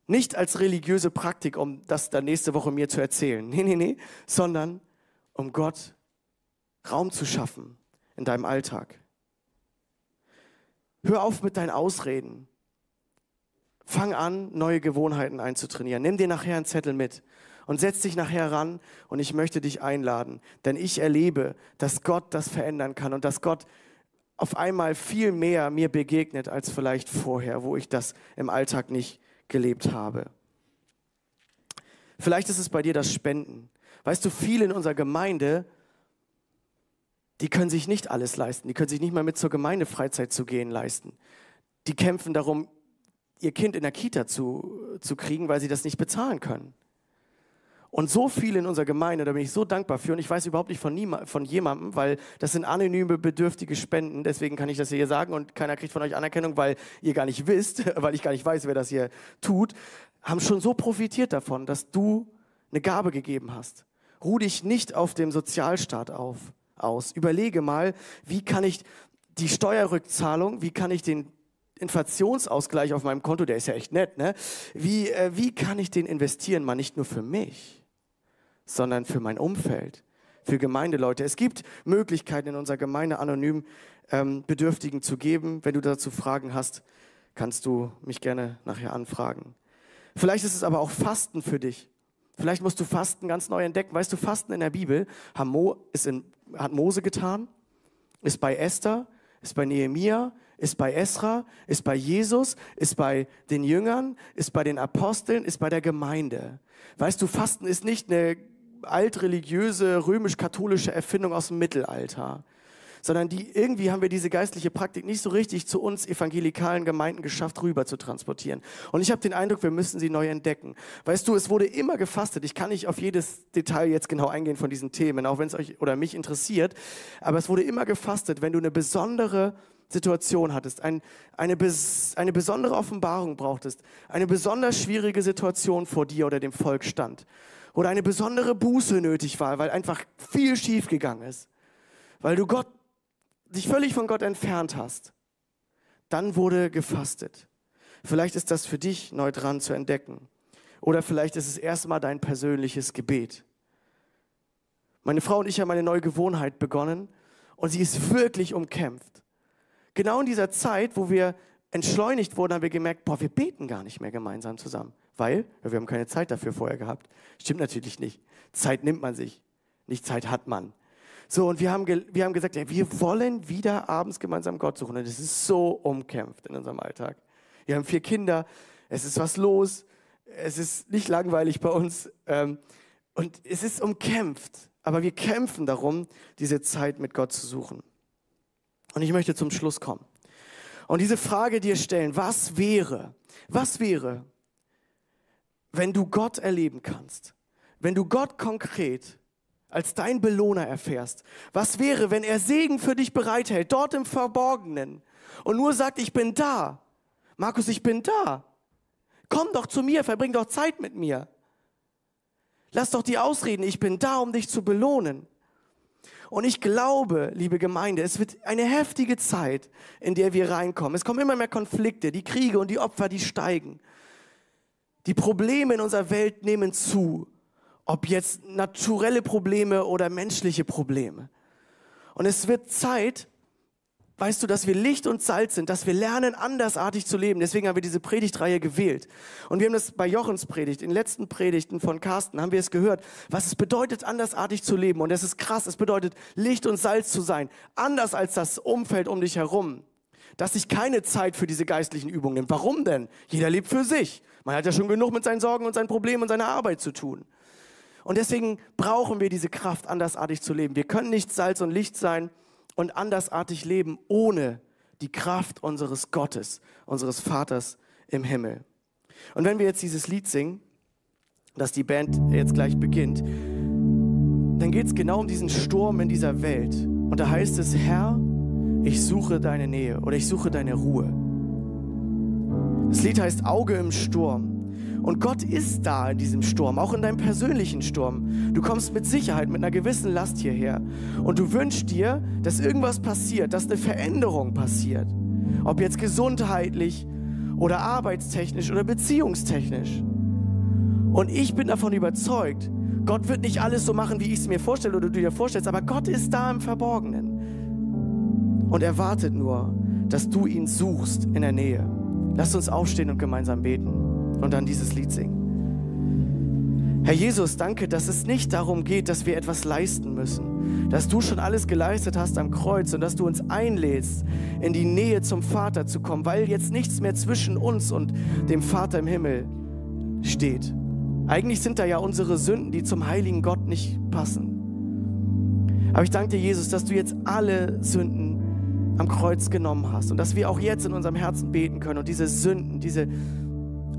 Nicht als religiöse Praktik, um das dann nächste Woche mir zu erzählen. Nee, nee, nee. Sondern um Gott Raum zu schaffen in deinem Alltag. Hör auf mit deinen Ausreden. Fang an, neue Gewohnheiten einzutrainieren. Nimm dir nachher einen Zettel mit und setz dich nachher ran und ich möchte dich einladen, denn ich erlebe, dass Gott das verändern kann und dass Gott auf einmal viel mehr mir begegnet als vielleicht vorher, wo ich das im Alltag nicht gelebt habe. Vielleicht ist es bei dir das Spenden. Weißt du, viele in unserer Gemeinde, die können sich nicht alles leisten. Die können sich nicht mal mit zur Gemeindefreizeit zu gehen leisten. Die kämpfen darum, ihr Kind in der Kita zu, zu kriegen, weil sie das nicht bezahlen können. Und so viele in unserer Gemeinde, da bin ich so dankbar für. Und ich weiß überhaupt nicht von, von jemandem, weil das sind anonyme, bedürftige Spenden. Deswegen kann ich das hier sagen und keiner kriegt von euch Anerkennung, weil ihr gar nicht wisst, [LAUGHS] weil ich gar nicht weiß, wer das hier tut. Haben schon so profitiert davon, dass du eine Gabe gegeben hast. Ruh dich nicht auf dem Sozialstaat auf, aus. Überlege mal, wie kann ich die Steuerrückzahlung, wie kann ich den Inflationsausgleich auf meinem Konto, der ist ja echt nett, ne? Wie, äh, wie kann ich den investieren, mal nicht nur für mich, sondern für mein Umfeld, für Gemeindeleute. Es gibt Möglichkeiten in unserer Gemeinde anonym ähm, Bedürftigen zu geben. Wenn du dazu Fragen hast, kannst du mich gerne nachher anfragen. Vielleicht ist es aber auch Fasten für dich. Vielleicht musst du Fasten ganz neu entdecken. Weißt du, Fasten in der Bibel ist in, hat Mose getan, ist bei Esther, ist bei Nehemia, ist bei Esra, ist bei Jesus, ist bei den Jüngern, ist bei den Aposteln, ist bei der Gemeinde. Weißt du, Fasten ist nicht eine altreligiöse, römisch-katholische Erfindung aus dem Mittelalter, sondern die, irgendwie haben wir diese geistliche Praktik nicht so richtig zu uns evangelikalen Gemeinden geschafft, rüber zu transportieren. Und ich habe den Eindruck, wir müssen sie neu entdecken. Weißt du, es wurde immer gefastet. Ich kann nicht auf jedes Detail jetzt genau eingehen von diesen Themen, auch wenn es euch oder mich interessiert, aber es wurde immer gefastet, wenn du eine besondere Situation hattest, ein, eine, eine besondere Offenbarung brauchtest, eine besonders schwierige Situation vor dir oder dem Volk stand oder eine besondere Buße nötig war, weil einfach viel schief gegangen ist, weil du Gott, dich völlig von Gott entfernt hast, dann wurde gefastet. Vielleicht ist das für dich neu dran zu entdecken. Oder vielleicht ist es erstmal dein persönliches Gebet. Meine Frau und ich haben eine neue Gewohnheit begonnen und sie ist wirklich umkämpft. Genau in dieser Zeit, wo wir entschleunigt wurden, haben wir gemerkt, boah, wir beten gar nicht mehr gemeinsam zusammen. Weil ja, wir haben keine Zeit dafür vorher gehabt. Stimmt natürlich nicht. Zeit nimmt man sich, nicht Zeit hat man. So, und wir haben, wir haben gesagt, ja, wir wollen wieder abends gemeinsam Gott suchen. Und es ist so umkämpft in unserem Alltag. Wir haben vier Kinder, es ist was los, es ist nicht langweilig bei uns ähm, und es ist umkämpft. Aber wir kämpfen darum, diese Zeit mit Gott zu suchen. Und ich möchte zum Schluss kommen. Und diese Frage dir stellen, was wäre, was wäre, wenn du Gott erleben kannst, wenn du Gott konkret als dein Belohner erfährst, was wäre, wenn er Segen für dich bereithält, dort im Verborgenen und nur sagt, ich bin da. Markus, ich bin da. Komm doch zu mir, verbring doch Zeit mit mir. Lass doch die ausreden, ich bin da, um dich zu belohnen. Und ich glaube, liebe Gemeinde, es wird eine heftige Zeit, in der wir reinkommen. Es kommen immer mehr Konflikte, die Kriege und die Opfer, die steigen. Die Probleme in unserer Welt nehmen zu, ob jetzt naturelle Probleme oder menschliche Probleme. Und es wird Zeit, weißt du, dass wir Licht und Salz sind, dass wir lernen, andersartig zu leben. Deswegen haben wir diese Predigtreihe gewählt. Und wir haben das bei Jochens Predigt, in den letzten Predigten von Carsten, haben wir es gehört, was es bedeutet, andersartig zu leben. Und es ist krass, es bedeutet, Licht und Salz zu sein. Anders als das Umfeld um dich herum. Dass sich keine Zeit für diese geistlichen Übungen nimmt. Warum denn? Jeder lebt für sich. Man hat ja schon genug mit seinen Sorgen und seinen Problemen und seiner Arbeit zu tun. Und deswegen brauchen wir diese Kraft, andersartig zu leben. Wir können nicht Salz und Licht sein und andersartig leben ohne die Kraft unseres Gottes, unseres Vaters im Himmel. Und wenn wir jetzt dieses Lied singen, das die Band jetzt gleich beginnt, dann geht es genau um diesen Sturm in dieser Welt. Und da heißt es, Herr, ich suche deine Nähe oder ich suche deine Ruhe. Das Lied heißt Auge im Sturm. Und Gott ist da in diesem Sturm, auch in deinem persönlichen Sturm. Du kommst mit Sicherheit, mit einer gewissen Last hierher. Und du wünschst dir, dass irgendwas passiert, dass eine Veränderung passiert. Ob jetzt gesundheitlich oder arbeitstechnisch oder beziehungstechnisch. Und ich bin davon überzeugt, Gott wird nicht alles so machen, wie ich es mir vorstelle oder du dir vorstellst, aber Gott ist da im Verborgenen. Und er wartet nur, dass du ihn suchst in der Nähe. Lasst uns aufstehen und gemeinsam beten und dann dieses Lied singen. Herr Jesus, danke, dass es nicht darum geht, dass wir etwas leisten müssen, dass du schon alles geleistet hast am Kreuz und dass du uns einlädst, in die Nähe zum Vater zu kommen, weil jetzt nichts mehr zwischen uns und dem Vater im Himmel steht. Eigentlich sind da ja unsere Sünden, die zum heiligen Gott nicht passen. Aber ich danke dir, Jesus, dass du jetzt alle Sünden am Kreuz genommen hast und dass wir auch jetzt in unserem Herzen beten können und diese Sünden, diese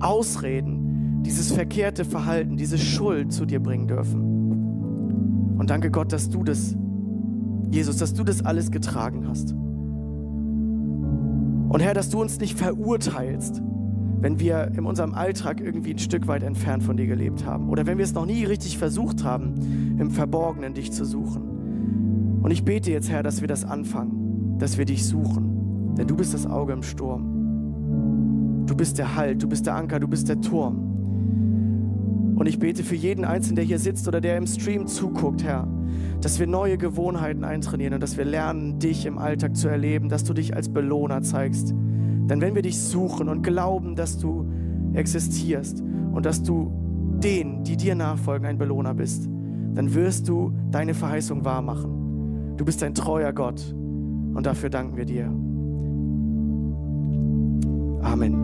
Ausreden, dieses verkehrte Verhalten, diese Schuld zu dir bringen dürfen. Und danke Gott, dass du das, Jesus, dass du das alles getragen hast. Und Herr, dass du uns nicht verurteilst, wenn wir in unserem Alltag irgendwie ein Stück weit entfernt von dir gelebt haben oder wenn wir es noch nie richtig versucht haben, im Verborgenen dich zu suchen. Und ich bete jetzt, Herr, dass wir das anfangen dass wir dich suchen. Denn du bist das Auge im Sturm. Du bist der Halt, du bist der Anker, du bist der Turm. Und ich bete für jeden Einzelnen, der hier sitzt oder der im Stream zuguckt, Herr, dass wir neue Gewohnheiten eintrainieren und dass wir lernen, dich im Alltag zu erleben, dass du dich als Belohner zeigst. Denn wenn wir dich suchen und glauben, dass du existierst und dass du denen, die dir nachfolgen, ein Belohner bist, dann wirst du deine Verheißung wahrmachen. Du bist ein treuer Gott und dafür danken wir dir. Amen.